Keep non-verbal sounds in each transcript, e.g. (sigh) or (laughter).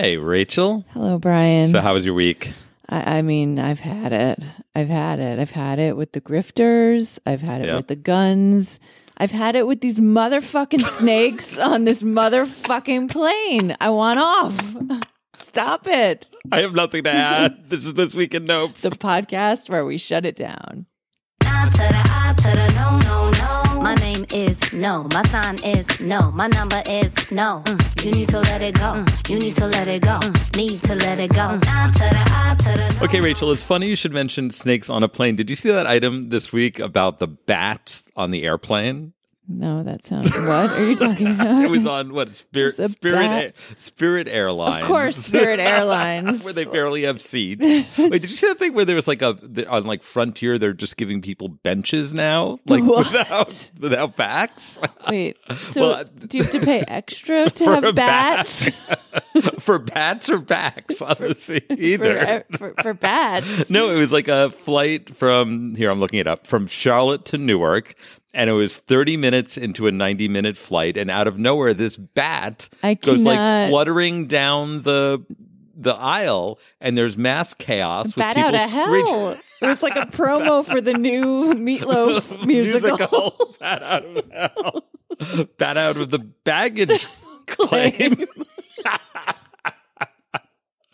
Hey, Rachel. Hello, Brian. So, how was your week? I, I mean, I've had it. I've had it. I've had it with the grifters. I've had it Yeah. with the guns. I've had it with these motherfucking (laughs) snakes on this motherfucking plane. I want off. Stop it. I have nothing to add. (laughs) this is This Week in Nope. The podcast where we shut it down. Ah, ah, My name is no. My sign is no. My number is no. Mm, You need to let it go. Mm, You need to let it go. Mm, Need to let it go. I to the I to the no. Okay, Rachel, it's funny you should mention snakes on a plane. Did you see that item this week about the bats on the airplane? No, that sounds. What are you talking about? (laughs) It was on what Spirit There's a Spirit. Airlines. Of course, Spirit Airlines. (laughs) where they barely have seats. Wait, did you see that thing where there was like a on like Frontier? They're just giving people benches now, like What? without without backs (laughs) Wait. So, Well, do you have to pay extra to have bats? bat. for bats or backs. I don't see either. For, for, for bats. No, it was like a flight from here. I'm looking it up from Charlotte to Newark, and it was 30 minutes into a 90 minute flight, and out of nowhere, this bat I goes like fluttering down the the aisle, and there's mass chaos with Bat people out of screeching. hell. It was like a (laughs) promo for the new Meatloaf (laughs) musical. (laughs) Bat out of hell. Bat out of the baggage claim.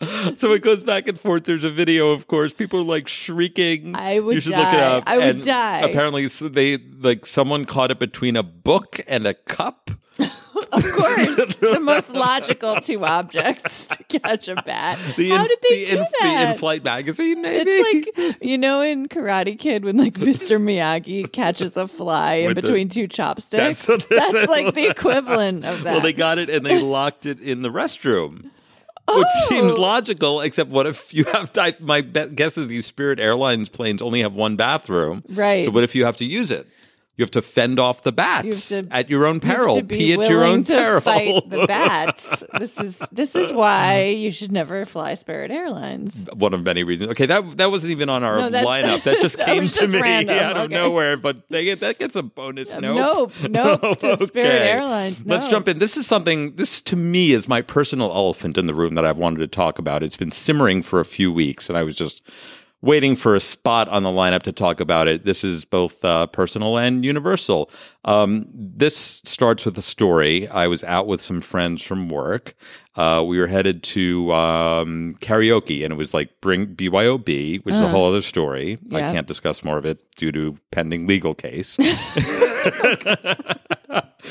(laughs) so it goes back and forth. There's a video, of course. People are like shrieking. I would You should look it up. I would And die. Apparently, they like someone caught it between a book and a cup. (laughs) Of course, (laughs) the most logical two objects to catch a bat. The How in- did they the do in, that? The in-flight magazine, maybe. it's like you know in Karate Kid when like Mr. Miyagi catches a fly in With the- between two chopsticks. That's That's, like the equivalent of that. Well, they got it and they locked it in the restroom. Which seems Oh. logical, except what if you have to? My guess is these Spirit Airlines planes only have one bathroom. Right. So what if you have to use it? You have to fend off the bats You to- at your own peril. be Pee at your own to peril. Fight the (laughs) bats. this is this is (laughs) why you should never fly Spirit Airlines. One of many reasons. Okay, that that wasn't even on our No, lineup. That just (laughs) that came to just me random. out of Okay. nowhere. But they get, that gets a bonus. Uh, nope. nope, nope to Spirit Okay. Airlines, Let's jump in. This is something. This to me is my personal elephant in the room that I've wanted to talk about. It's been simmering for a few weeks, and I was just waiting for a spot on the lineup to talk about it. This is both uh, personal and universal. Um, this starts with a story. I was out with some friends from work. Uh, we were headed to um, karaoke, and it was like bring BYOB, which is a whole other story. I can't discuss more of it due to pending legal case. (laughs) (laughs)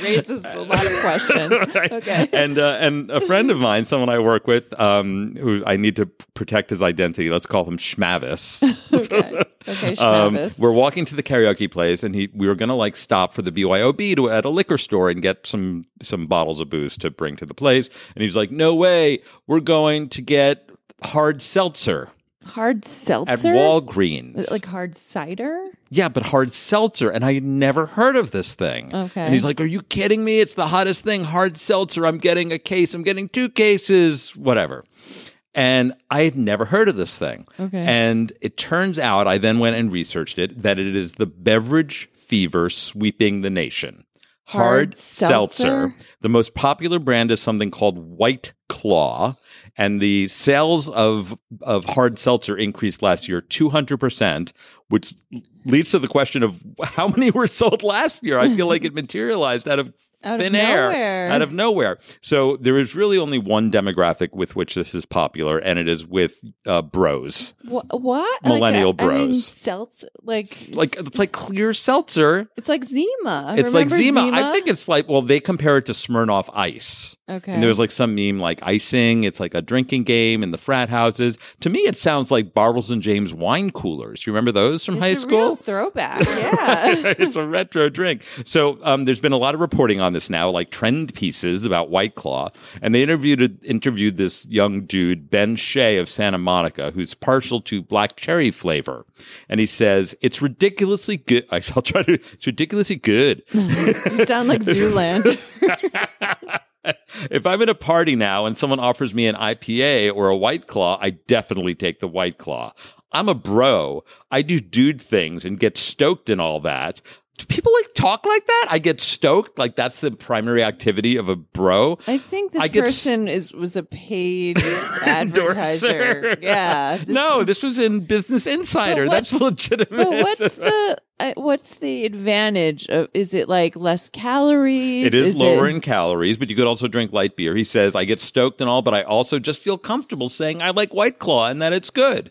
Raises a lot of questions. (laughs) Okay. and uh, and a friend of mine, someone I work with, um, who I need to protect his identity. Let's call him Schmavis. (laughs) okay. Okay, (laughs) Um, we're walking to the karaoke place, and he we were gonna like stop for the BYOB to at a liquor store and get some some bottles of booze to bring to the place. And he's like, "No way, we're going to get hard seltzer hard seltzer? at? Walgreens." Like hard cider? Yeah, but hard seltzer. And I had never heard of this thing. Okay. And he's like, Are you kidding me? It's the hottest thing. Hard seltzer. I'm getting a case. I'm getting two cases, whatever. And I had never heard of this thing. Okay. And it turns out, I then went and researched it, that it is the beverage fever sweeping the nation. Hard seltzer? The most popular brand is something called White Claw, and the sales of of hard seltzer increased last year 200%, which leads to the question of (laughs) how many were sold last year. I feel like it materialized out of Out of thin air, nowhere. out of nowhere. So there is really only one demographic with which this is popular, and it is with uh, bros. What? what? Millennial like, I mean, bros. seltzer, like Like it's like clear seltzer. it's like Zima. It's like Remember Zima. I think it's like well, they compare it to Smirnoff Ice. okay. And there's like some meme like icing. It's like a drinking game in the frat houses. To me, it sounds like Bartles and James wine coolers. You remember those from high It's a school? throwback. Yeah. (laughs) it's a retro drink. So um, there's been a lot of reporting on this now, like trend pieces about White Claw, and they interviewed interviewed this young dude Ben Shea of Santa Monica, who's partial to black cherry flavor, and he says it's ridiculously good. (laughs) I shall try to. It's ridiculously good. (laughs) you sound like Zooland. (laughs) if I'm at a party now and someone offers me an IPA or a White Claw, I definitely take the White Claw. I'm a bro. I do dude things and get stoked and all that. Do people like talk like that? I get stoked. Like that's the primary activity of a bro. I think this I get s- person is was a paid (laughs) advertiser. Endorser. Yeah. this- (laughs) no, this was in Business Insider. That's legitimate. But what's the uh, what's the advantage of? Is it like less calories? It is, Is lower it- in calories, but you could also drink light beer. He says, I get stoked and all, but I also just feel comfortable saying I like White Claw and that it's good.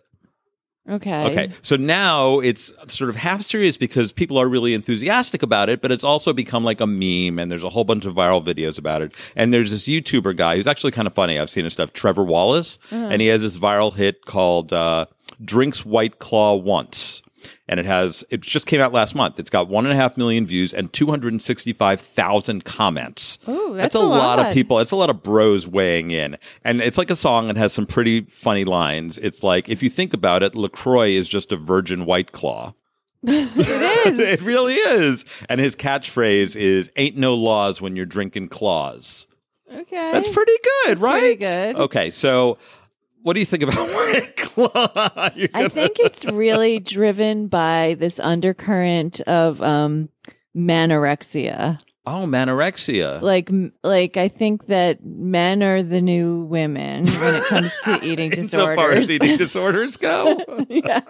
Okay. Okay. So now it's sort of half serious because people are really enthusiastic about it, but it's also become like a meme and there's a whole bunch of viral videos about it. And there's this YouTuber guy who's actually kind of funny. I've seen his stuff, Trevor Wallace, and he has this viral hit called uh, Drinks White Claw Once. And it has, it just came out last month. It's got one and a half million views and 265,000 comments. Ooh, that's a, a lot of people. It's a lot of bros weighing in. And it's like a song that has some pretty funny lines. It's like, if you think about it, LaCroix is just a virgin white claw. (laughs) it is. (laughs) it really is. And his catchphrase is, ain't no laws when you're drinking claws. Okay. That's pretty good, right? pretty good. Okay, so what do you think about (laughs) white claw? You're I gonna- think it's really driven by this undercurrent of um manorexia. Oh, manorexia. Like like I think that men are the new women when it comes to (laughs) eating disorders. Insofar as disorders. eating (laughs) disorders go. yes.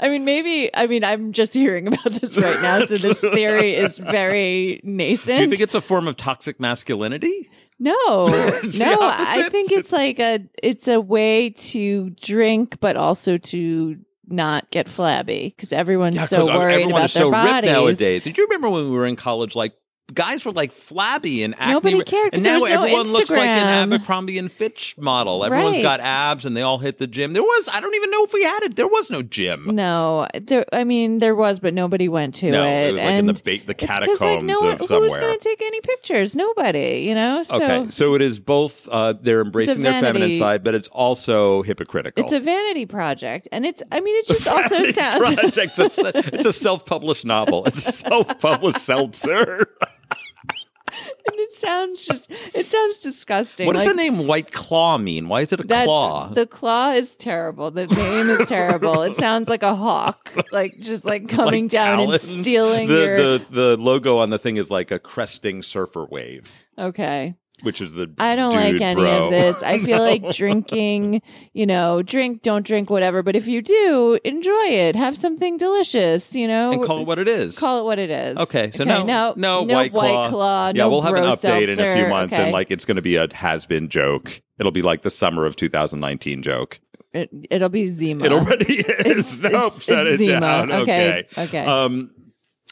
I mean, maybe, I mean, I'm just hearing about this right now. So this theory is very nascent. do you think it's a form of toxic masculinity? No, (laughs) no, I think it's like a, it's a way to drink, but also to not get flabby because everyone's Yeah, so 'cause uh, worried everyone about is their so ripped bodies. nowadays. Did you remember when we were in college? Like guys were like flabby and acne, Nobody cared and now was no everyone looks like an Abercrombie and Fitch model. Everyone's Right. got abs and they all hit the gym. There was I don't even know if we had it. There was no gym. No, there. I mean, there was, but nobody went to No, it. it was like in the ba- the catacombs like, no one, of Who's somewhere. going to take any pictures? Nobody. You know. So okay, so it is both. Uh, they're embracing their feminine side, but it's also hypocritical. it's a vanity project, and it's. I mean, it just (laughs) also sounds. project. It's, it's a self-published novel. It's a self-published seltzer. (laughs) (laughs) it sounds just. It sounds disgusting. What does like, the name White Claw mean? Why is it a claw? The claw is terrible. The name is (laughs) terrible. It sounds like a hawk, like just like (laughs) coming Like down talons? and stealing the, your. the the logo on the thing is like a cresting surfer wave, okay. Which is the I don't dude like any bro. of this. I (laughs) feel No. like drinking, you know, drink, don't drink, whatever. But if you do, enjoy it. Have something delicious, you know. and call it what it is. Call it what it is. Okay, so Okay, no, no, no, no White Claw. Claw, yeah, no we'll have an bro update in a few months, Okay. and like it's going to be a has-been joke. It'll be like the summer of 2019 joke. It, it'll be Zima. It already (laughs) is. It's- nope, it's- shut it's it Zima. down. Okay, Okay. okay. Um,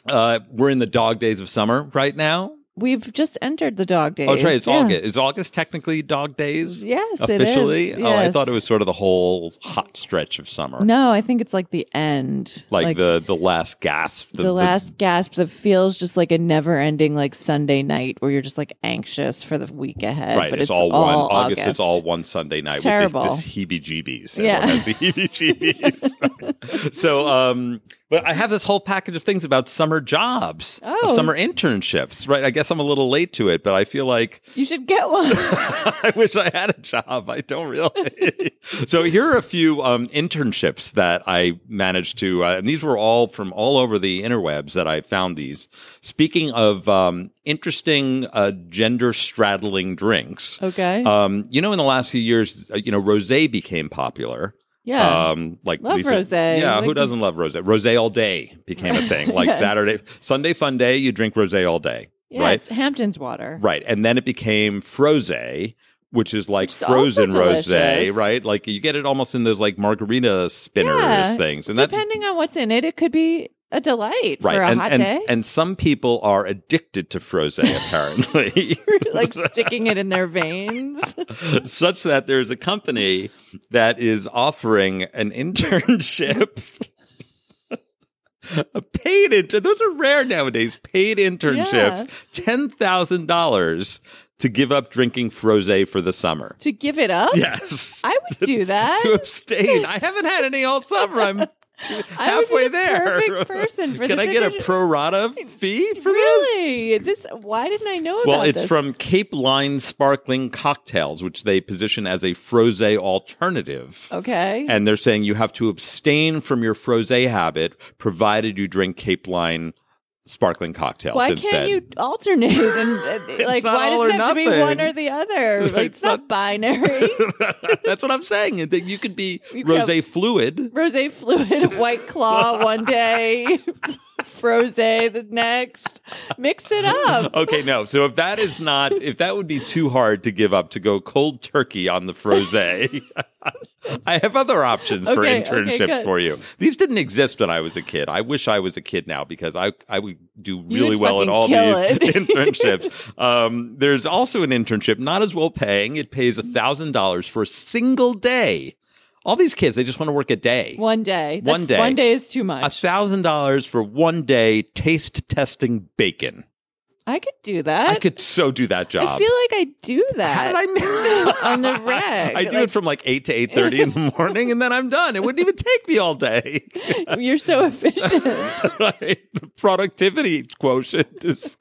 uh, we're in the dog days of summer right now. We've just entered the dog days. Oh, that's right. It's Yeah. August. Is August technically dog days? Yes, it is. officially. Oh, I thought it was sort of the whole hot stretch of summer, No, I think it's like the end. like, the the last gasp, the, last gasp that feels just like a never ending like Sunday night where you're just like anxious for the week ahead. Right, But it's, it's, all, one August. August. It's all one Sunday night terrible. with this, this heebie-jeebies. Yeah. Everyone the (laughs) heebie-jeebies. (laughs) so, um, but I have this whole package of things about summer jobs, Oh. summer internships. Right, I guess I'm a little late to it, but I feel like You should get one. (laughs) I wish I had a job. I don't really. (laughs) so here are a few um, internships that I managed to, uh, and these were all from all over the interwebs that I found these. Speaking of um, interesting uh, gender straddling drinks, okay. um, you know, in the last few years, uh, you know, rosé became popular. yeah. Um, like Love Lisa, rosé. Yeah, Like- who doesn't love rosé? Rosé all day became a thing. (laughs) Like Yes. Saturday, Sunday fun day, you drink rosé all day. Yeah, right? it's Hampton's water. Right. And then it became frosé, which is like Which is frozen rose, right? Like you get it almost in those like margarita spinners Yeah. things. And that Depending on what's in it, it could be a delight right. for a and, hot and, day. and some people are addicted to frosé apparently. (laughs) like sticking it in their veins. (laughs) Such that there's a company that is offering an (laughs) internship. A (laughs) paid intern. Those are rare nowadays. Paid internships. Yeah. Ten thousand dollars to give up drinking frosé for the summer. to give it up? Yes. I would (laughs) do that. to abstain. I haven't had any all summer. I'm (laughs) two, I would be halfway the there. perfect (laughs) person for Can this I get a pro rata fee for this? really? This why didn't I know about Well, it's this? from Cape Line Sparkling Cocktails, which they position as a frosé alternative. Okay. And they're saying you have to abstain from your frosé habit provided you drink Cape Line sparkling cocktails Why instead. can't you alternate? And (laughs) uh, like, not why does it have to be one or the other? (laughs) Like, It's it's not binary. (laughs) That's what I'm saying. That you could be You rosé fluid. Rose fluid, white claw one day, frosé the next. Mix it up. Okay, no. So if that is not, if that would be too hard to give up to go cold turkey on the frosé, (laughs) I have other options for Okay, okay, internships good. for you. These didn't exist when I was a kid. I wish I was a kid now because I I would do really would well at fucking all these (laughs) internships. Um, there's also an internship, not as well paying. It pays a thousand dollars for a single day. All these kids, they just want to work a day. One day. One That's- day. One day is too much. A much. thousand dollars for one day taste testing bacon. I could do that. I could so do that job. I feel like I do How that did I miss (laughs) on the reg. I do it from like eight to eight thirty in the (laughs) morning, and then I'm done. It wouldn't even take me all day. You're so (laughs) efficient. right? The productivity quotient is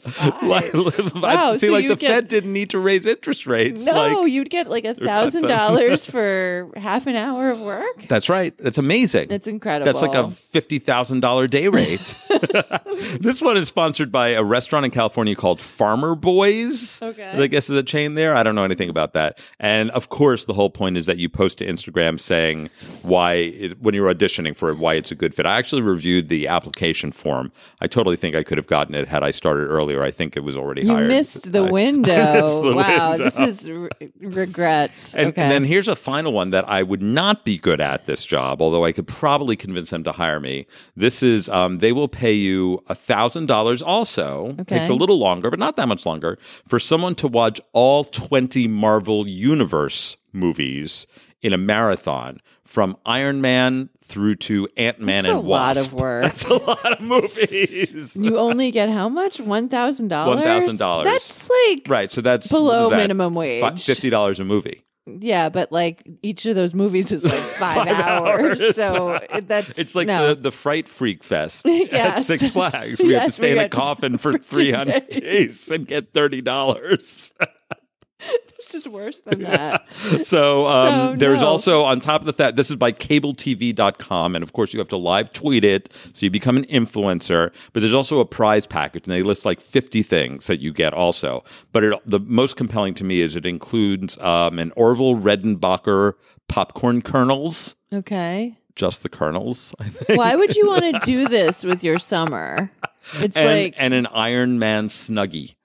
(laughs) like, Wow, see, so like the get- Fed didn't need to raise interest rates. No, like, you'd get like a thousand dollars for half an hour of work. that's right. That's amazing. That's incredible. That's like a fifty thousand dollar day rate. (laughs) (laughs) this one is sponsored by a restaurant in California called Farmer Boys. Okay. I guess is a chain there. I don't know anything about that. And of course, the whole point is that you post to Instagram saying why it, when you're auditioning for it, why it's a good fit. I actually reviewed the application form. I totally think I could have gotten it had I started earlier. I think it was already You hired. missed the (laughs) I- window. (laughs) the wow, window. this is re- regrets. And, okay. and then here's a final one that I would not be good at this job, although I could probably convince them to hire me. This is um, they will pay you a thousand dollars. Also, Okay. takes a little longer, but not that much longer, for someone to watch all twenty Marvel Universe movies in a marathon from Iron Man through to Ant Man and Wasp. That's a lot of (laughs) work. That's a lot of movies. you only get how much? One thousand dollars. $1,000. That's like right, so that's Below that? minimum wage. Fifty dollars a movie. Yeah, but like each of those movies is like (laughs) five, Five hours. hours. So it- that's It's like no. the, the Fright Freak Fest (laughs) Yes. at Six (laughs) Flags. We have to stay in a coffin for, for 300 days. days and get $30. This (laughs) is worse than that. (laughs) so um, So, there's no. also, on top of that, this is by cabletv.com. And of course, you have to live tweet it. So you become an influencer. But there's also a prize package. And they list like 50 things that you get also. But it, the most compelling to me is it includes um, an Orville Redenbacher popcorn kernels. Okay. Just the kernels, I think. Why would you want to do (laughs) this with your summer? It's and, like and an Iron Man snuggie.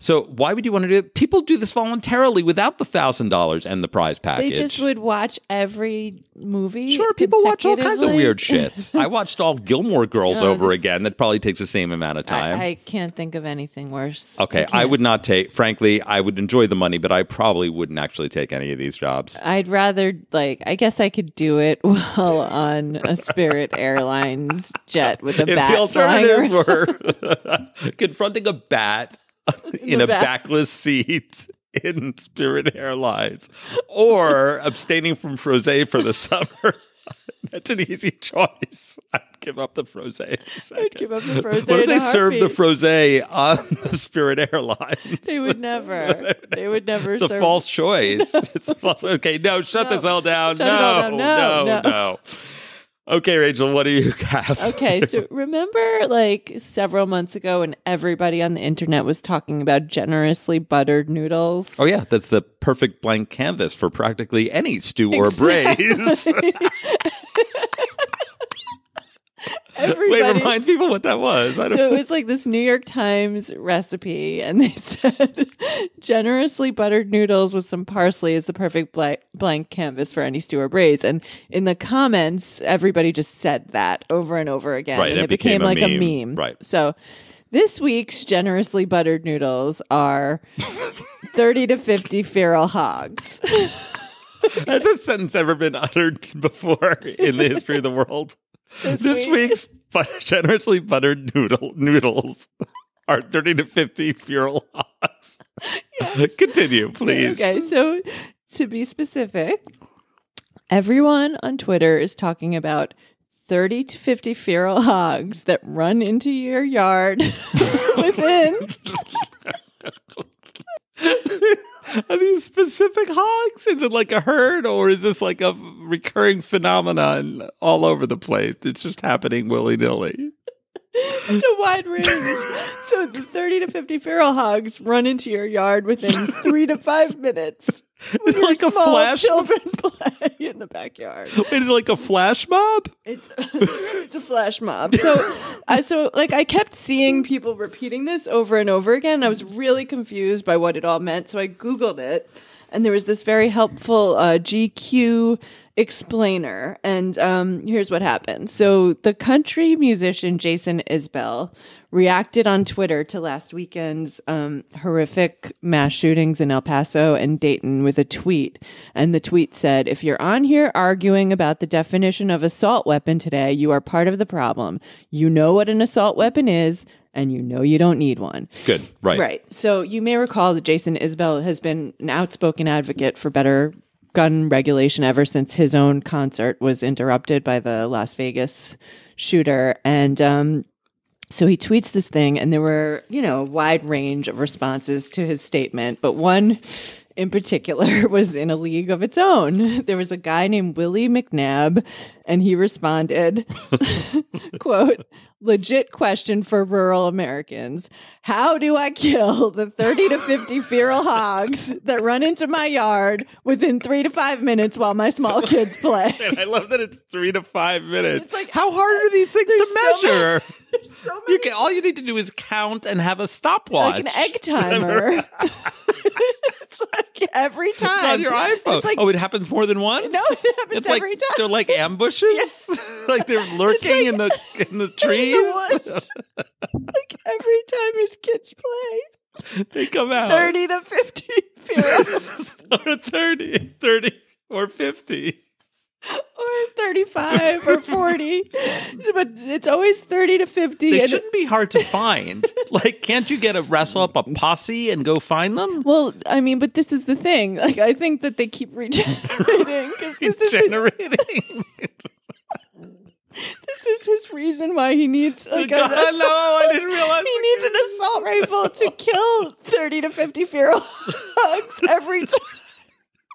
So why would you want to do it? People do this voluntarily without the thousand dollars and the prize package. they just would watch every movie. Sure, people watch all kinds of weird shit. I watched all Gilmore Girls (laughs) Oh, over this- again. That probably takes the same amount of time. I, I can't think of anything worse. okay, I, can't. would not take. Frankly, I would enjoy the money, but I probably wouldn't actually take any of these jobs. I'd rather like. I guess I could do it (laughs) while on a Spirit Airlines jet with a If bat the alternatives were (laughs) confronting a bat (laughs) in a back. backless seat (laughs) in Spirit Airlines or (laughs) abstaining from frosé for the summer, that's an easy choice. I'd give up the frosé. I'd give up the frosé What if they a serve the frosé on the Spirit Airlines? They would never. They would never. It's a serve- false choice. It's a false. Okay, no, shut No. this all down. Shut no, all down. No, no, no. no. Okay, Rachel, what do you (laughs) have? Okay, so remember like several months ago when everybody on the internet was talking about generously buttered noodles? Oh yeah, that's the perfect blank canvas for practically any stew or braise. (laughs) Wait, remind people what that was. So it was like this New York Times recipe, and they (laughs) said generously buttered noodles with some parsley is the perfect blank, blank canvas for any stew or braise. And in the comments, everybody just said that over and over again, Right, and it it became, became a like a meme. meme. Right. So this week's generously buttered noodles are (laughs) thirty to fifty feral hogs. Has a sentence ever been uttered before in the history of the world? This, week? week's but- (laughs) generously buttered noodle noodles (laughs) are thirty to fifty feral hogs. (laughs) Continue, please. Okay, so to be specific, everyone on Twitter is talking about 30 to 50 feral hogs that run into your yard within. Are these specific hogs? Is it like a herd, or is this like a recurring phenomenon all over the place? It's just happening willy nilly. it's a wide range. So the 30 to 50 feral hogs run into your yard within three to five minutes. When Like a flash- children (laughs) play in the backyard. Wait, is like a flash mob? It's (laughs) it's a flash mob. So, I so like I kept seeing people repeating this over and over again. I was really confused by what it all meant. So I googled it, and there was this very helpful uh, GQ explainer. And um, here's what happened. So the country musician Jason Isbell reacted on Twitter to last weekend's um, horrific mass shootings in El Paso and Dayton with a tweet. And the tweet said, If you're on here arguing about the definition of assault weapon today, you are part of the problem. You know what an assault weapon is, and you know you don't need one. Good. Right. Right. So you may recall that Jason Isbell has been an outspoken advocate for better gun regulation ever since his own concert was interrupted by the Las Vegas shooter. And um, so he tweets this thing, and there were, you know, a wide range of responses to his statement, but one in particular (laughs) was in a league of its own. There was a guy named Willie McNabb, and he responded, (laughs) quote, legit question for rural Americans. How do I kill the 30 to 50 feral hogs that run into my yard within three to five minutes while my small kids (laughs) play? And I love that it's three to five minutes. It's like- How hard are these things to so many- measure? So You can, all you need to do is count and have a stopwatch. like an egg timer. (laughs) (laughs) like every time. It's on your iPhone. Like, oh, it happens more than once. No, (laughs) it happens it's like every time. they're like ambushes, (laughs) like they're lurking in the in the trees. woods. like every time his kids play, they come out 30 to 50 feral or 30, 30 or fifty. (laughs) or 35 or 40. (laughs) But it's always 30 to 50. They and- shouldn't be hard to find. (laughs) like, can't you get a wrestle up a posse and go find them? well, I mean, but this is the thing. Like, I think that they keep regenerating because this is Generating. this is his reason why he needs like God, an no, assault- I didn't realize. He needs an assault rifle to kill 30 to 50 feral hogs every time.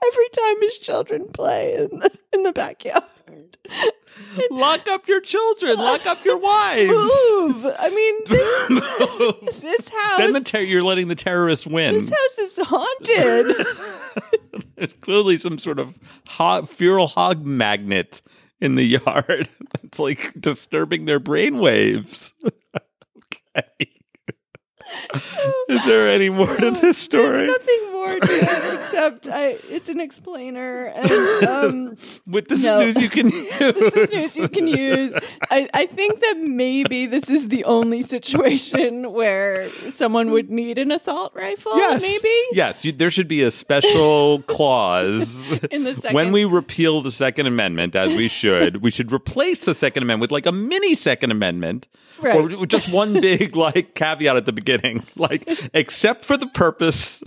Every time his children play in the, in the backyard. (laughs) Lock up your children. Lock up your wives. Move! I mean, (laughs) this, this house. then the ter- you're letting the terrorists win. this house is haunted. (laughs) There's clearly some sort of hog, feral hog magnet in the yard that's like disturbing their brainwaves. okay. Is there any more to this story? There's nothing more to it except I. It's an explainer, and um, (laughs) With this No. news you can (laughs) use. news you can use. I, I think that maybe this is the only situation where someone would need an assault rifle. Yes. maybe. Yes, you, there should be a special (laughs) clause In the second- when we repeal the Second Amendment, as we should. we should replace the Second Amendment with like a mini Second Amendment, Right. or just one big like caveat at the beginning, like except for the purpose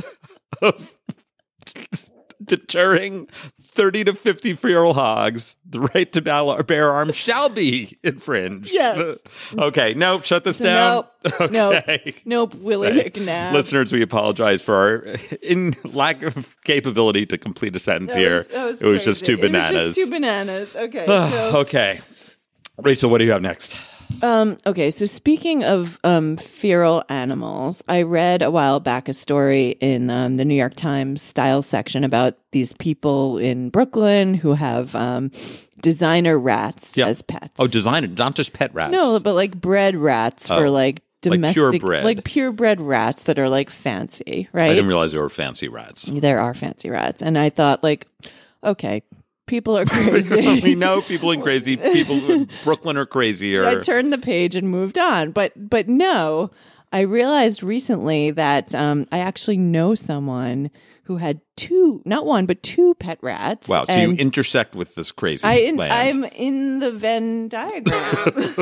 of deterring. 30 to 50 feral hogs, the right to bear arms shall be infringed. Yes. Okay, nope, shut this So down. nope, nope, Okay. nope. Willie Say, McNabb. Listeners, we apologize for our in lack of capability to complete a sentence That here. was- was it was just two bananas. It was just two bananas. Okay. so, okay. Rachel, what do you have next? Um, okay, so speaking of um, feral animals, I read a while back a story in um, the New York Times style section about these people in Brooklyn who have um, designer rats Yeah. as pets. Oh, designer, not just pet rats. no, but like bred rats for Oh, like like domestic, purebred. like purebred rats that are like fancy, right? I didn't realize there were fancy rats. there are fancy rats, and I thought like, okay, people are (laughs) crazy. we know people in crazy people in (laughs) Brooklyn are crazy. Or I turned the page and moved on. But but no, I realized recently that um, I actually know someone who had two, not one, but two pet rats. wow, so you intersect with this crazy I in. I'm in the Venn diagram.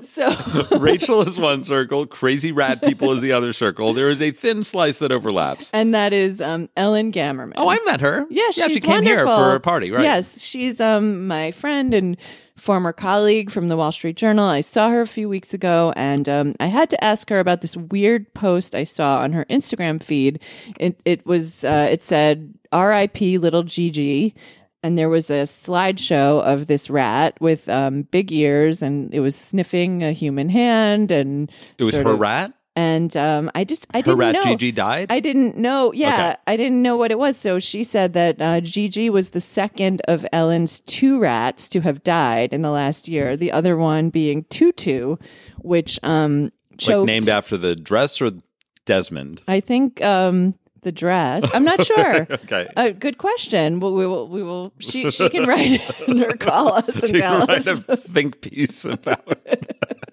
(laughs) so (laughs) Rachel is one circle, crazy rat people is the other circle. There is a thin slice that overlaps. and that is um, Ellen Gamerman. Oh, I met her. Yeah, yeah, she came here for a party, right? Yes, she's um my friend and former colleague from the Wall Street Journal. I saw her a few weeks ago, and um, I had to ask her about this weird post I saw on her Instagram feed. It it was uh, it said R.I.P. Little Gigi. and there was a slideshow of this rat with um, big ears, and it was sniffing a human hand, and It was her of- rat. And um, I just I didn't rat know. Gigi died. I didn't know. Yeah, Okay. I didn't know what it was. So she said that uh, Gigi was the second of Ellen's two rats to have died in the last year. The other one being Tutu, which um like named after the dress or Desmond. I think um the dress. I'm not sure. (laughs) Okay. Uh, good question. Well, we will. We will. She she can write (laughs) in or call us and She tell can write us. a think piece about it. (laughs)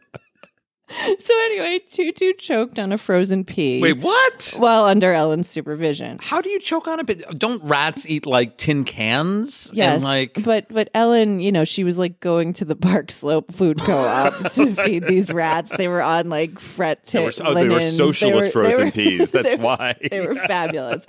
(laughs) So anyway, Tutu choked on a frozen pea. Wait, what? While under Ellen's supervision. How do you choke on a But don't rats eat like tin cans? Yes, And like, but but Ellen, you know, she was like going to the Park Slope Food (laughs) Co-op to feed these rats. They were on like fret they were, oh, they were linens. socialist were- frozen were- peas. (laughs) That's they why. They were fabulous.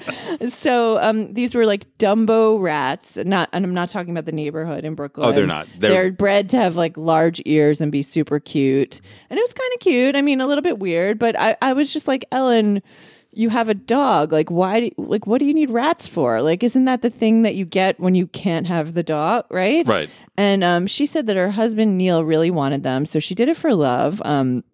So um, these were like Dumbo rats. Not, and I'm not talking about the neighborhood in Brooklyn. Oh, they're not. They're, They're- bred to have like large ears and be super cute. And it was kind of cute. I mean, a little bit weird, but I, I was just like, Ellen, you have a dog. Like, why? Do, like, what do you need rats for? Like, isn't that the thing that you get when you can't have the dog? Right. Right. And um, she said that her husband Neil really wanted them, so she did it for love. Um,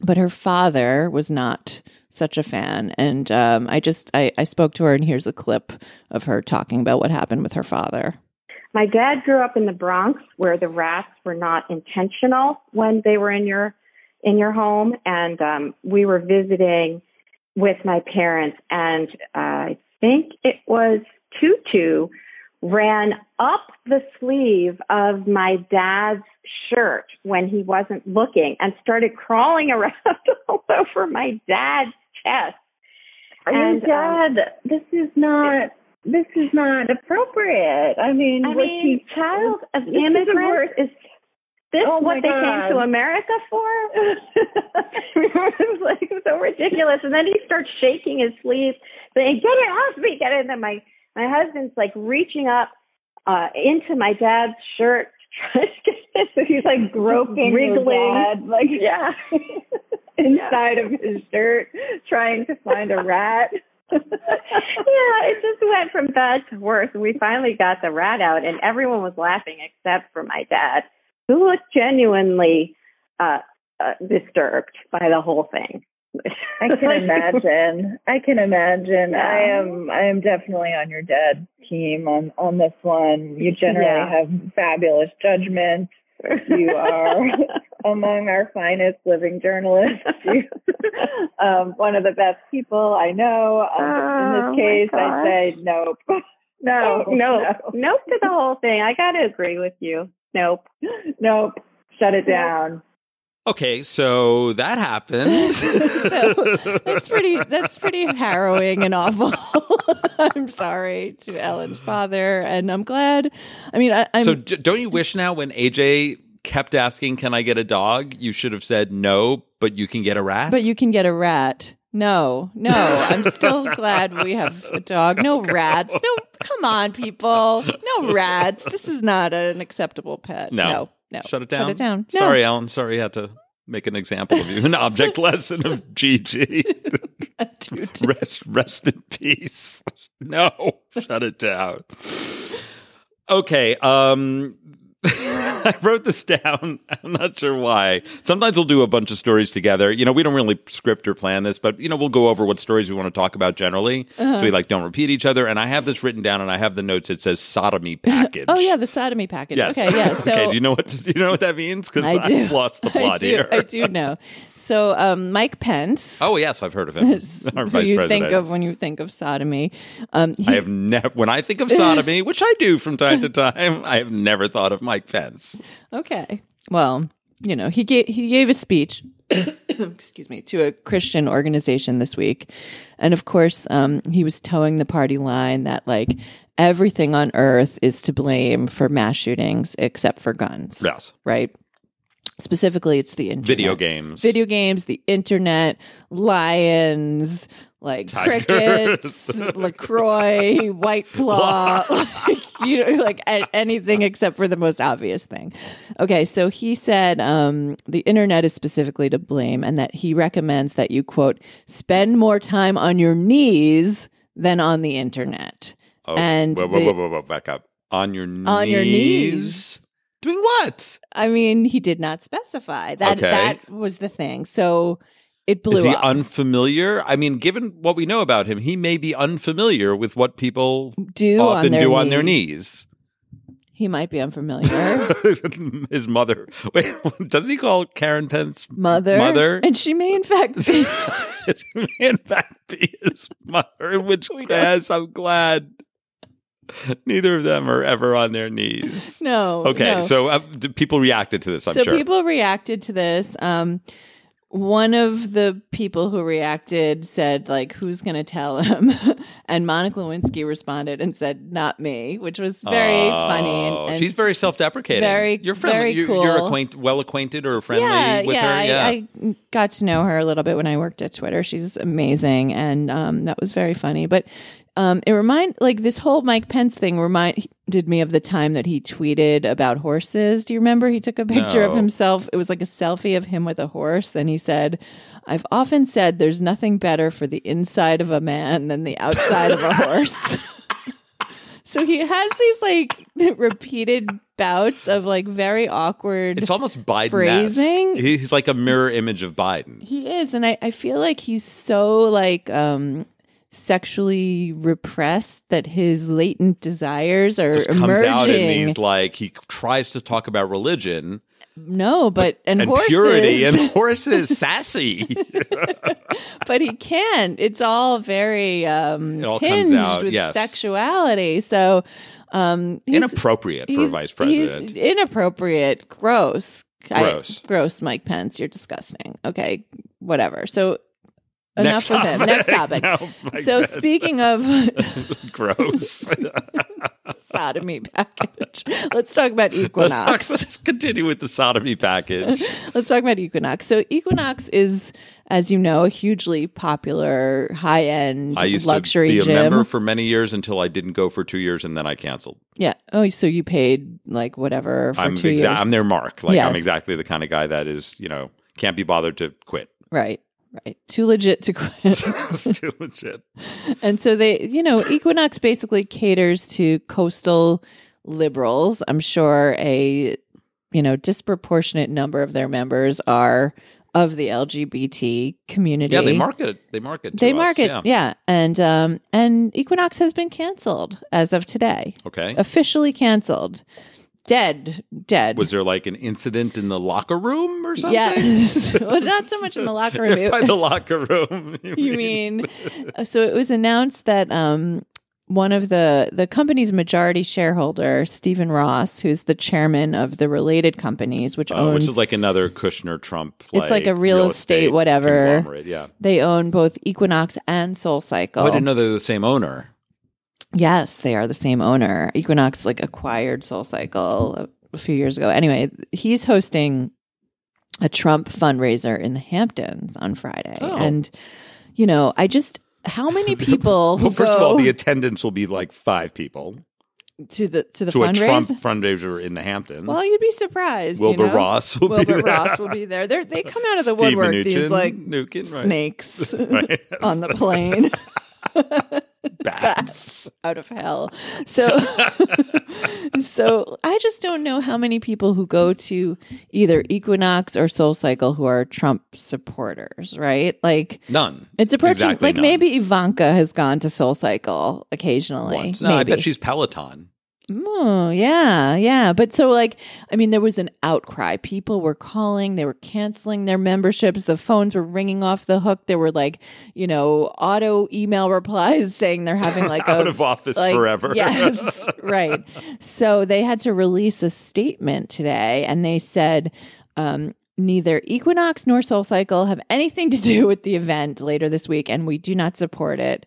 but her father was not such a fan, and um, I just I, I spoke to her, and here's a clip of her talking about what happened with her father. My dad grew up in the Bronx where the rats were not intentional when they were in your in your home and um we were visiting with my parents and uh, I think it was Tutu ran up the sleeve of my dad's shirt when he wasn't looking and started crawling (laughs) around all over my dad's chest. Your And, um, dad, this is not. This is not appropriate. I mean, I mean, child of this is the immigrants is this Oh what my they God. came to America for? (laughs) it was like so ridiculous. And then he starts shaking his sleeve, saying, "Get it off me! Get it!" And then my my husband's like reaching up uh into my dad's shirt, (laughs) trying to get it. So he's like groping, wriggling, dad, like (laughs) yeah, inside of his shirt, trying to find a rat? yeah, it just went from bad to worse. We finally got the rat out, and everyone was laughing except for my dad, who looked genuinely uh, uh, disturbed by the whole thing. I can (laughs) (laughs) imagine. I can imagine. Yeah. I am. I am definitely on your dad team on on this one. You generally Yeah. have fabulous judgment. You are (laughs) among our finest living journalists. You, um, one of the best people I know. Um, Oh, in this case, I say nope. No, no, nope to the whole thing. I got to agree with you. Nope. nope. Shut it down. Okay, so that happened. (laughs) So, that's pretty that's pretty harrowing and awful. (laughs) I'm sorry to Ellen's father, and I'm glad. I mean, I, I'm so d- don't you wish now when AJ kept asking, "Can I get a dog?" You should have said no, but you can get a rat. But you can get a rat. No, no. I'm still (laughs) glad we have a dog. No rats. No, come on, people. No rats. This is not an acceptable pet. No. no. no. Shut it down. Shut it down. No. Sorry, Alan. Sorry, I had to make an example of you. An object (laughs) lesson of Gigi. (laughs) Rest, rest in peace. No, shut it down. Okay. Um, (laughs) I wrote this down. (laughs) I'm not sure why. Sometimes we'll do a bunch of stories together. You know, we don't really script or plan this, but you know, we'll go over what stories we want to talk about generally, Uh-huh. so we like don't repeat each other. And I have this written down, and I have the notes. It says sodomy (laughs) package. Oh yeah, the sodomy package. Yes. Okay, yeah. So okay. Do you know what? Do you know what that means? Because I. I've lost the plot I do, here. I do know. So um, Mike Pence. Oh yes, I've heard of him. (laughs) (laughs) Our vice you president. think of when you think of sodomy. Um, he, I have never. When I think of sodomy, (laughs) which I do from time to time, I have never thought of Mike Pence. Okay. Well, you know, he gave he gave a speech, (coughs) excuse me, to a Christian organization this week, and of course, um, he was towing the party line that like everything on earth is to blame for mass shootings except for guns. Yes. Right. Specifically, it's the internet. Video games. video games, the internet, lions, like Tigers. crickets, Lacroix, White (laughs) Claw, (laughs) like, you know, like anything except for the most obvious thing. Okay, so he said um, the internet is specifically to blame, and that he recommends that you quote spend more time on your knees than on the internet. Oh, and whoa, whoa, the- whoa, whoa, whoa, back up. On your knees. On your knees. Doing what? I mean, he did not specify. That Okay. that was the thing. So it blew Is he up. unfamiliar? I mean, given what we know about him, he may be unfamiliar with what people do often on do on their knees. He might be unfamiliar. (laughs) His mother. (laughs) Wait, doesn't he call Karen Pence Mother. Mother? (laughs) And she may in fact be in fact be his mother, in which case I'm glad (laughs) neither of them are ever on their knees. No. Okay, no. so uh, people reacted to this, I'm so sure. people reacted to this. Um, one of the people who reacted said, like, who's going to tell him? (laughs) and Monica Lewinsky responded and said, not me, which was very funny. And, Oh, and she's very self-deprecating. very- you're friendly. very you're, you're acquaint, well acquainted or friendly yeah, with yeah, her. Yeah, I, I got to know her a little bit when I worked at Twitter. She's amazing, and um, that was very funny. But um, it remind like this whole Mike Pence thing reminded me of the time that he tweeted about horses. Do you remember? He took a picture of himself. It was like a selfie of him with a horse, and he said. I've often said there's nothing better for the inside of a man than the outside of a (laughs) horse. so he has these like (laughs) repeated bouts of like very awkward it's almost Biden. Phrasing? He's like a mirror image of Biden. He is, and I, I feel like he's so like um sexually repressed that his latent desires are Just comes emerging. out in these like he tries to talk about religion no, but and, and horses, purity and (laughs) horses sassy. (laughs) but he can't. It's all very um It all comes tinged out, with yes. sexuality. So um Inappropriate for a vice president. inappropriate, gross. I- Gross. gross, Mike Pence. You're disgusting. Okay, whatever. So Next enough with him. topic. Next topic. No, (laughs) oh, so Pence. speaking of (laughs) gross. (laughs) sodomy package, let's talk about let's, Equinox. talk- let's continue with the sodomy package. let's talk about Equinox. So Equinox is, as you know, a hugely popular high-end I used luxury to be a gym. member for many years until I didn't go for two years and then I canceled. yeah. Oh, so you paid like whatever for I'm two exa- years, I'm their mark. Like I'm exactly the kind of guy that is, you know, can't be bothered to quit. right? Right. Too legit to quit. (laughs) Too legit. And so they, you know, Equinox basically caters to coastal liberals. I'm sure a, you know, disproportionate number of their members are of the LGBT community. Yeah, they market. They market. They us, market, Yeah. yeah. And um and Equinox has been canceled as of today. Okay. Officially canceled. Dead. Dead. Was there like an incident in the locker room or something? Yes. (laughs) well, not so much in the locker room. If (laughs) by the locker room, (laughs) you, you mean uh, so it was announced that um one of the the company's majority shareholder Stephen Ross who's the chairman of the related companies which Uh, owns which is like another Kushner Trump. It's like a real estate whatever. Yeah. they own both Equinox and SoulCycle. Oh, I didn't know they were the same owner. Yes, they are the same owner. Equinox like acquired SoulCycle a, a few years ago. Anyway, he's hosting a Trump fundraiser in the Hamptons on Friday. Oh. And you know, I just how many (laughs) people Well, first of all, the attendance will be like five people to the to the to a fundraiser? Trump fundraiser in the Hamptons. Well, you'd be surprised. you know? Ross will be Wilbur there. Ross will be there. They're, they come out of the Steve woodwork. Mnuchin, These like Nukin, right. snakes (laughs) Right. (laughs) on the plane. Bats. out of hell. So, (laughs) so I just don't know how many people who go to either Equinox or Soul Cycle who are Trump supporters, right? Like None. it's approaching. Exactly like none. maybe Ivanka has gone to Soul Cycle occasionally. Once. No, I bet she's Peloton. Oh, yeah, yeah. But so, like, I mean, there was an outcry. People were calling, they were canceling their memberships. The phones were ringing off the hook. There were, like, you know, auto email replies (laughs) saying they're having like Out a. of office like, forever. (laughs) Yes, right. So they had to release a statement today, and they said um, neither Equinox nor SoulCycle have anything to do with the event later this week, and we do not support it.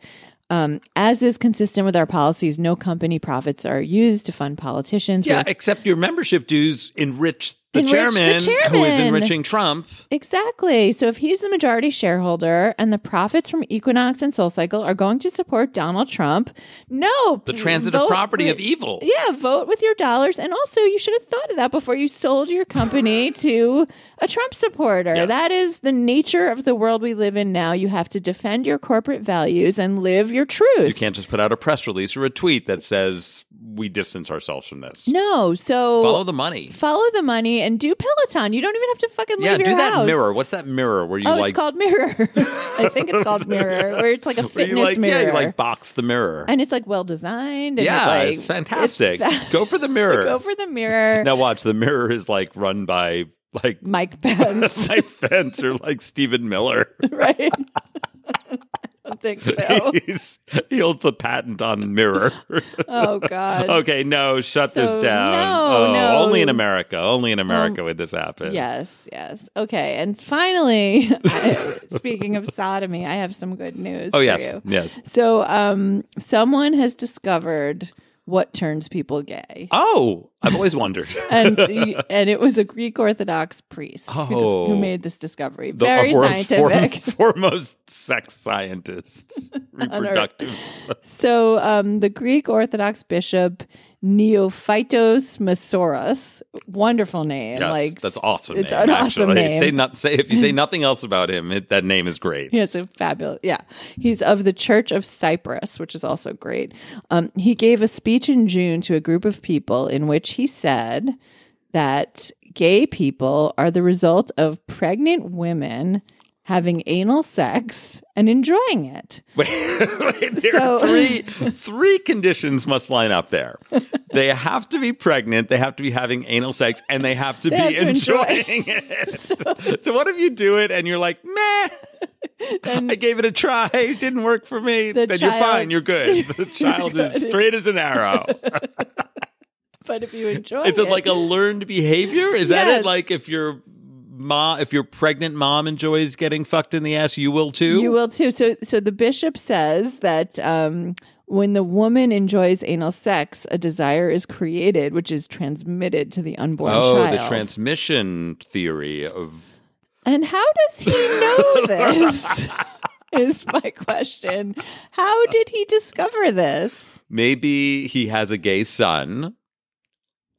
Um, as is consistent with our policies, no company profits are used to fund politicians. Yeah, except your membership dues enrich the, Enrich the chairman, who is chairman. enriching Trump. Exactly. So if he's the majority shareholder and the profits from Equinox and SoulCycle are going to support Donald Trump, no. The transitive property with- of evil. Yeah, vote with your dollars. And also, you should have thought of that before you sold your company (laughs) to a Trump supporter. Yes. That is the nature of the world we live in now. You have to defend your corporate values and live your truth. You can't just put out a press release or a tweet that says we distance ourselves from this? No, so Follow the money. follow the money and do Peloton. You don't even have to fucking leave Yeah, your do that house. mirror. What's that mirror where you oh, like it's called Mirror. (laughs) I think it's called Mirror, where it's like a (laughs) fitness you like mirror. yeah, you like box the mirror. and it's like well designed. And yeah, it, like, it's fantastic. it's fa- Go for the mirror. (laughs) Go for the mirror. now watch the mirror is like run by like Mike Pence, Mike Pence or like Stephen Miller. right? I don't think (laughs) so. He's, he holds the patent on mirror. (laughs) Oh God. okay, no, shut this down. no, oh, no. Only in America. Only in America would this happen. Yes, yes. Okay, and finally, (laughs) I- speaking of sodomy, I have some good news. Oh for yes, you. yes. So, um, someone has discovered what turns people gay. Oh, I've always wondered. (laughs) and and it was a Greek Orthodox priest who, dis- Oh. who made this discovery. The Very scientific. forem- (laughs) foremost sex scientists, (laughs) reproductive. So um, the Greek Orthodox bishop Neophytos Masouras, wonderful name. Yes, like that's awesome. It's name, an awesome (laughs) name. Say not say if you say (laughs) nothing else about him, it, that name is great. Has a fabulous, yeah. He's of the Church of Cyprus, which is also great. Um, he gave a speech in June to a group of people in which he said that gay people are the result of pregnant women having anal sex and enjoying it. (laughs) Wait, wait, there So- are three three conditions must line up there. (laughs) They have to be pregnant, they have to be having anal sex, and they have to They be have to enjoy. enjoying (laughs) it. So, what if you do it and you're like, meh? I gave it a try. It didn't work for me. The Then you're fine. You're good. The child good. is straight as an arrow. But if you enjoy Is it like a learned behavior? Is that it? Like if your mom, if your pregnant mom enjoys getting fucked in the ass, you will too. You will too. So, so the bishop says that um, when the woman enjoys anal sex, a desire is created, which is transmitted to the unborn Oh, child. the transmission theory of And how does he know (laughs) this? is my question. How did he discover this? maybe he has a gay son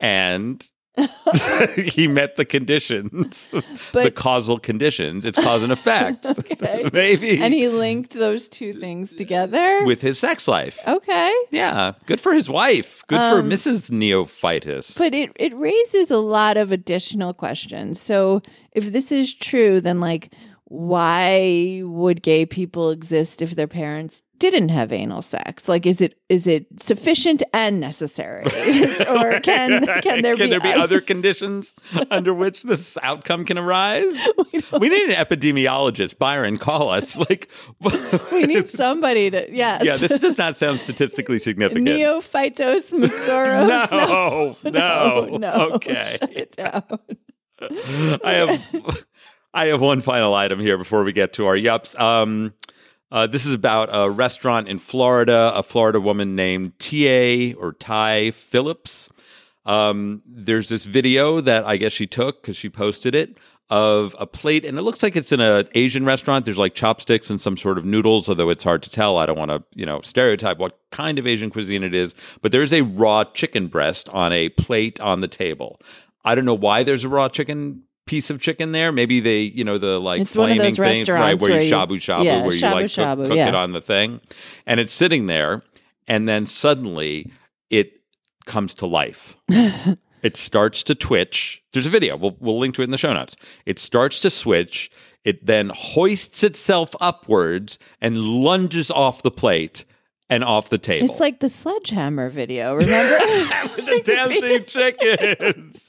and (laughs) he met the conditions, the causal conditions. It's cause and effect. (laughs) Okay. (laughs) maybe and he linked those two things together. with his sex life. okay. Yeah, good for his wife. Good for Um, Mrs. Neophytos. But it, it raises a lot of additional questions. So if this is true, then like why would gay people exist if their parents didn't have anal sex? Like is it is it sufficient and necessary? (laughs) or can can there can be, be other conditions under which this outcome can arise? (laughs) We need an epidemiologist. Byron, call us. (laughs) Like, we need somebody to yes. yeah, this does not sound statistically significant. Neophytos Masouras. no, no, no, no. Okay, Shut it down. I have, I have one final item here before we get to our yups. Um, uh, this is about a restaurant in Florida. A Florida woman named T.A. or Ty Phillips. Um, there's this video that I guess she took because she posted it of a plate, and it looks like it's in an Asian restaurant. There's like chopsticks and some sort of noodles, although it's hard to tell. I don't want to, you know, stereotype what kind of Asian cuisine it is, but there's a raw chicken breast on a plate on the table. I don't know why there's a raw chicken piece of chicken there. Maybe they, you know, the like It's flaming things, right? Where you where you- shabu shabu, yeah, where you shabu like cook, shabu, cook yeah. it on the thing, and it's sitting there, and then suddenly it comes to life. (laughs) it starts to twitch. There's a video. We'll we'll link to it in the show notes. It starts to switch. It then hoists itself upwards and lunges off the plate and off the table. It's like the sledgehammer video, remember? (laughs) the (laughs) dancing chickens.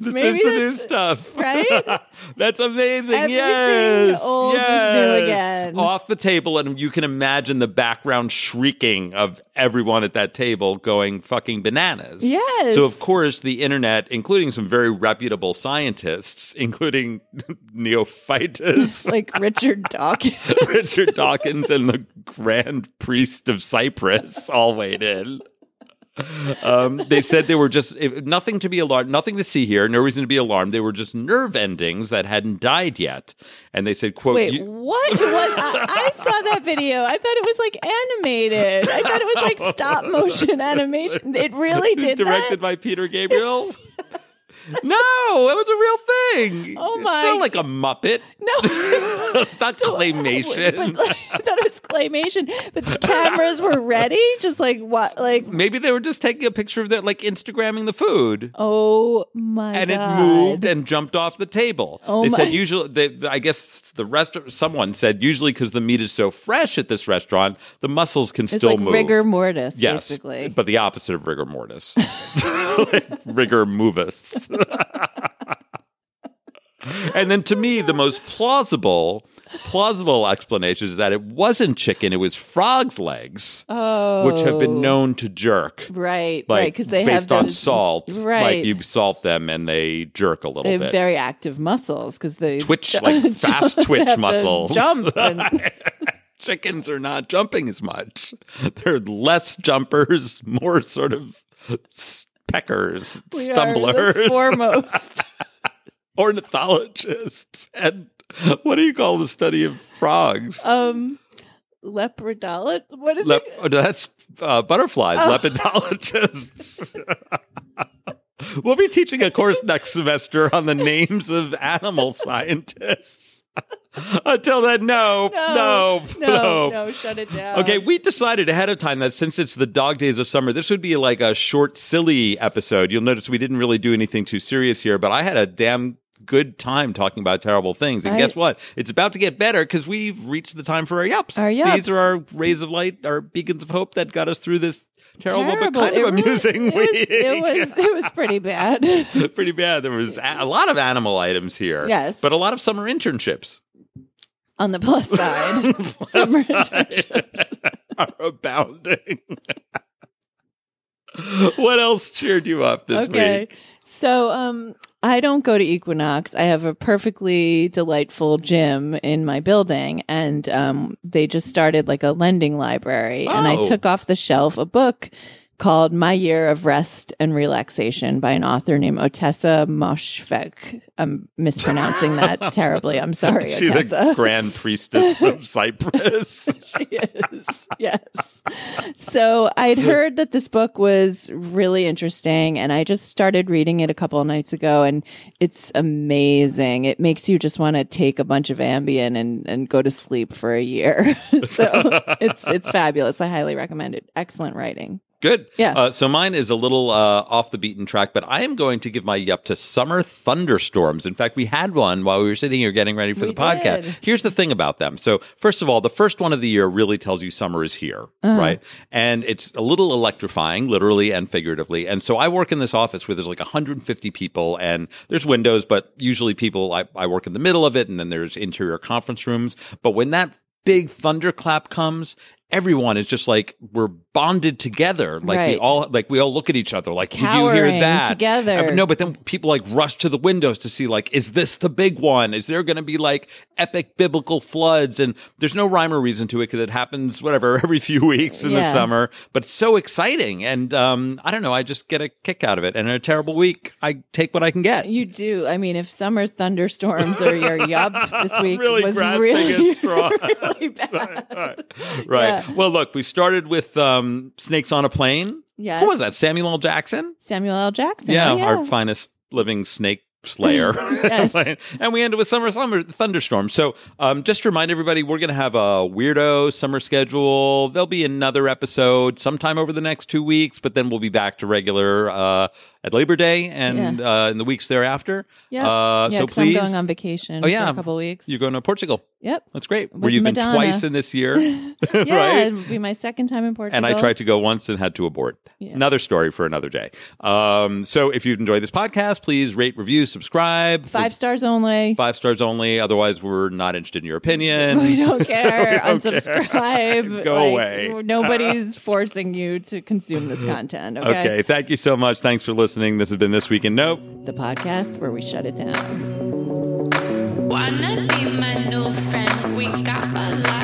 This Maybe is the new stuff, right? (laughs) that's amazing. Everything yes, old yes. new again. Off the table, and you can imagine the background shrieking of everyone at that table going fucking bananas. Yes. So of course the internet, including some very reputable scientists, (laughs) including Neophytos. (laughs) like Richard Dawkins. Richard Dawkins and the Grand Priest of Cyprus all weighed in. Um, they said they were just if, nothing to be alarmed, nothing to see here, no reason to be alarmed. They were just nerve endings that hadn't died yet, and they said, "quote." Wait, you- what was I, I saw that video. I thought it was like animated. I thought it was like stop motion animation. It really did directed that. by Peter Gabriel. (laughs) No, it was a real thing. Oh my! It's not like a Muppet. No. (laughs) (laughs) it's not claymation. (laughs) But, I thought it was claymation, but the cameras were ready. Just like what? Like Maybe they were just taking a picture of that, like Instagramming the food. oh my and god! it moved and jumped off the table. Oh they my- said usually, they, I guess the restaurant. Someone said usually because the meat is so fresh at this restaurant, the muscles can It's still like move. rigor mortis, yes, basically. but the opposite of rigor mortis, (laughs) like rigor movus. And then to me, the most plausible, plausible explanation is that it wasn't chicken; it was frog's legs, oh, which have been oh. known to jerk. right, Like right, because they based have on those, salt, right? like you salt them and they jerk a little they have bit. very active muscles because they twitch (laughs) like fast twitch muscles. jump and- (laughs) Chickens are not jumping as much. They're less jumpers, (laughs) more sort of peckers, we stumblers, foremost. Ornithologists. And what do you call the study of frogs? um, lepidologist. What is Lep- it? oh, that's uh, butterflies, Oh. lepidologists. (laughs) we'll be teaching a course next semester on the names of animal scientists. (laughs) Until then, no, no, no, no, no, shut it down. Okay, we decided ahead of time that since it's the dog days of summer, this would be like a short, silly episode. You'll notice we didn't really do anything too serious here, but I had a damn good time talking about terrible things. And I- guess what? It's about to get better because we've reached the time for our yups. Our yups. These are our rays of light, our beacons of hope that got us through this terrible, but kind It of really- amusing it was, week. It was, it was pretty bad. (laughs) Pretty bad. There was a a lot of animal items here. Yes. But a lot of summer internships. On the plus (laughs) side, (laughs) summer internships. are abounding. what else cheered you up this okay. week? So, um, I don't go to Equinox. I have a perfectly delightful gym in my building, and um, they just started like a lending library. And I Oh. took off the shelf a book called My Year of Rest and Relaxation by an author named Ottessa Moshfegh. I'm mispronouncing that (laughs) terribly. I'm sorry, She's the grand priestess of (laughs) Cyprus. (laughs) she is. Yes. So I'd heard that this book was really interesting, and I just started reading it a couple of nights ago, and it's amazing. It makes you just want to take a bunch of Ambien and, and go to sleep for a year. so it's it's fabulous. I highly recommend it. Excellent writing. Good. Yeah. Uh, so mine is a little uh, off the beaten track, but I am going to give my yup to summer thunderstorms. In fact, we had one while we were sitting here getting ready for We the podcast. did. Here's the thing about them. So, first of all, the first one of the year really tells you summer is here, Uh-huh. right? And it's a little electrifying, literally and figuratively. And so I work in this office where there's like 150 people and there's windows, but usually people, I, I work in the middle of it and then there's interior conference rooms. But when that big thunderclap comes, everyone is just like we're bonded together like we all like we all look at each other like did you hear that together. No but then people like rush to the windows to see like is this the big one is there going to be like epic biblical floods and there's no rhyme or reason to it because it happens whatever (laughs) every few weeks in the summer but it's so exciting and um i don't know i just get a kick out of it and in a terrible week i take what i can get You do. I mean, if summer thunderstorms are your yup (laughs) this week Really was really, (laughs) really bad. right. Right. Yeah. (laughs) Well, look, we started with um, Snakes on a Plane. Yes. Who was that? Samuel L. Jackson? Samuel L. Jackson. Yeah, Oh, our finest living snake slayer. (laughs) Yes. (laughs) and we ended with summer summer thunderstorm. So um, just to remind everybody, we're going to have a weirdo summer schedule. There'll be another episode sometime over the next two weeks, but then we'll be back to regular uh, at Labor Day and uh, in the weeks thereafter. Yeah. Uh, yeah, so please. I'm going on vacation Oh, yeah. for a couple weeks. You're going to Portugal. Yep. That's great. With Where you've been twice in this year, (laughs) (laughs) Yeah, right? it'll be my second time in Portugal. and I tried to go once and had to abort. Yeah. Another story for another day. Um, so if you've enjoyed this podcast, please rate, review, subscribe. Five stars only. Five stars only. Otherwise, we're not interested in your opinion. We don't (laughs) care. We don't care. Unsubscribe. Go Like, away. Nobody's forcing you to consume this content. Okay? Okay. Thank you so much. Thanks for listening. This has been This Week in Nope. The podcast where we shut it down. Wanna be my new friend? We got a lot